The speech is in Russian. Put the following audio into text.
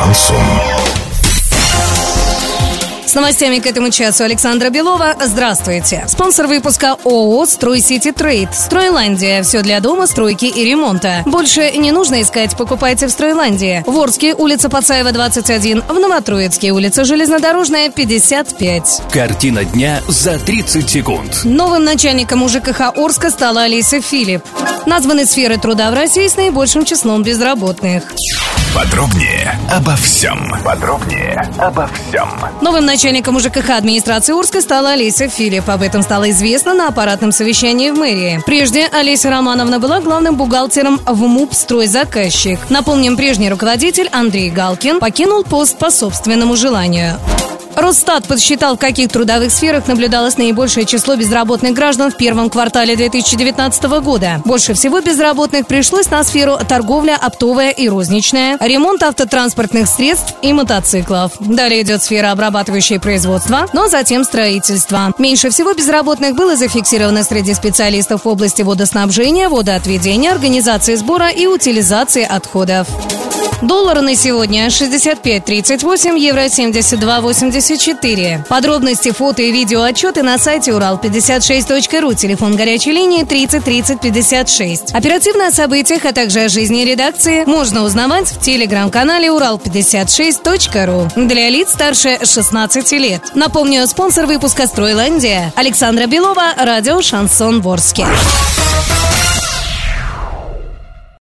шансон. Новостями к этому часу Александра Белова. Здравствуйте. Спонсор выпуска ООО «Стройсити Трейд». «Стройландия». Все для дома, стройки и ремонта. Больше не нужно искать, покупайте в «Стройландии». В Орске, улица Пацаева, 21. В Новотроицке, улица Железнодорожная, 55. Картина дня за 30 секунд. Новым начальником УЖКХ Орска стала Алиса Филипп. Названы сферы труда в России с наибольшим числом безработных. Подробнее обо всем. Подробнее обо всем. Новым начальником УЖКХ администрации Орска стала Олеся Филипп. Об этом стало известно на аппаратном совещании в мэрии. Прежде Олеся Романовна была главным бухгалтером в МУП «Стройзаказчик». Напомним, прежний руководитель Андрей Галкин покинул пост по собственному желанию. Росстат подсчитал, в каких трудовых сферах наблюдалось наибольшее число безработных граждан в первом квартале 2019 года. Больше всего безработных пришлось на сферу торговля, оптовая и розничная, ремонт автотранспортных средств и мотоциклов. Далее идет сфера обрабатывающее производство, но затем строительство. Меньше всего безработных было зафиксировано среди специалистов в области водоснабжения, водоотведения, организации сбора и утилизации отходов. Доллары на сегодня 65.38, евро 72.84. Подробности, фото и видео отчеты на сайте урал56.ру, телефон горячей линии 30 30 56. Оперативно о событиях, а также о жизни редакции можно узнавать в телеграм-канале урал56.ру для лиц старше 16 лет. Напомню, спонсор выпуска «Стройландия» Александра Белова, радио «Шансон Ворске».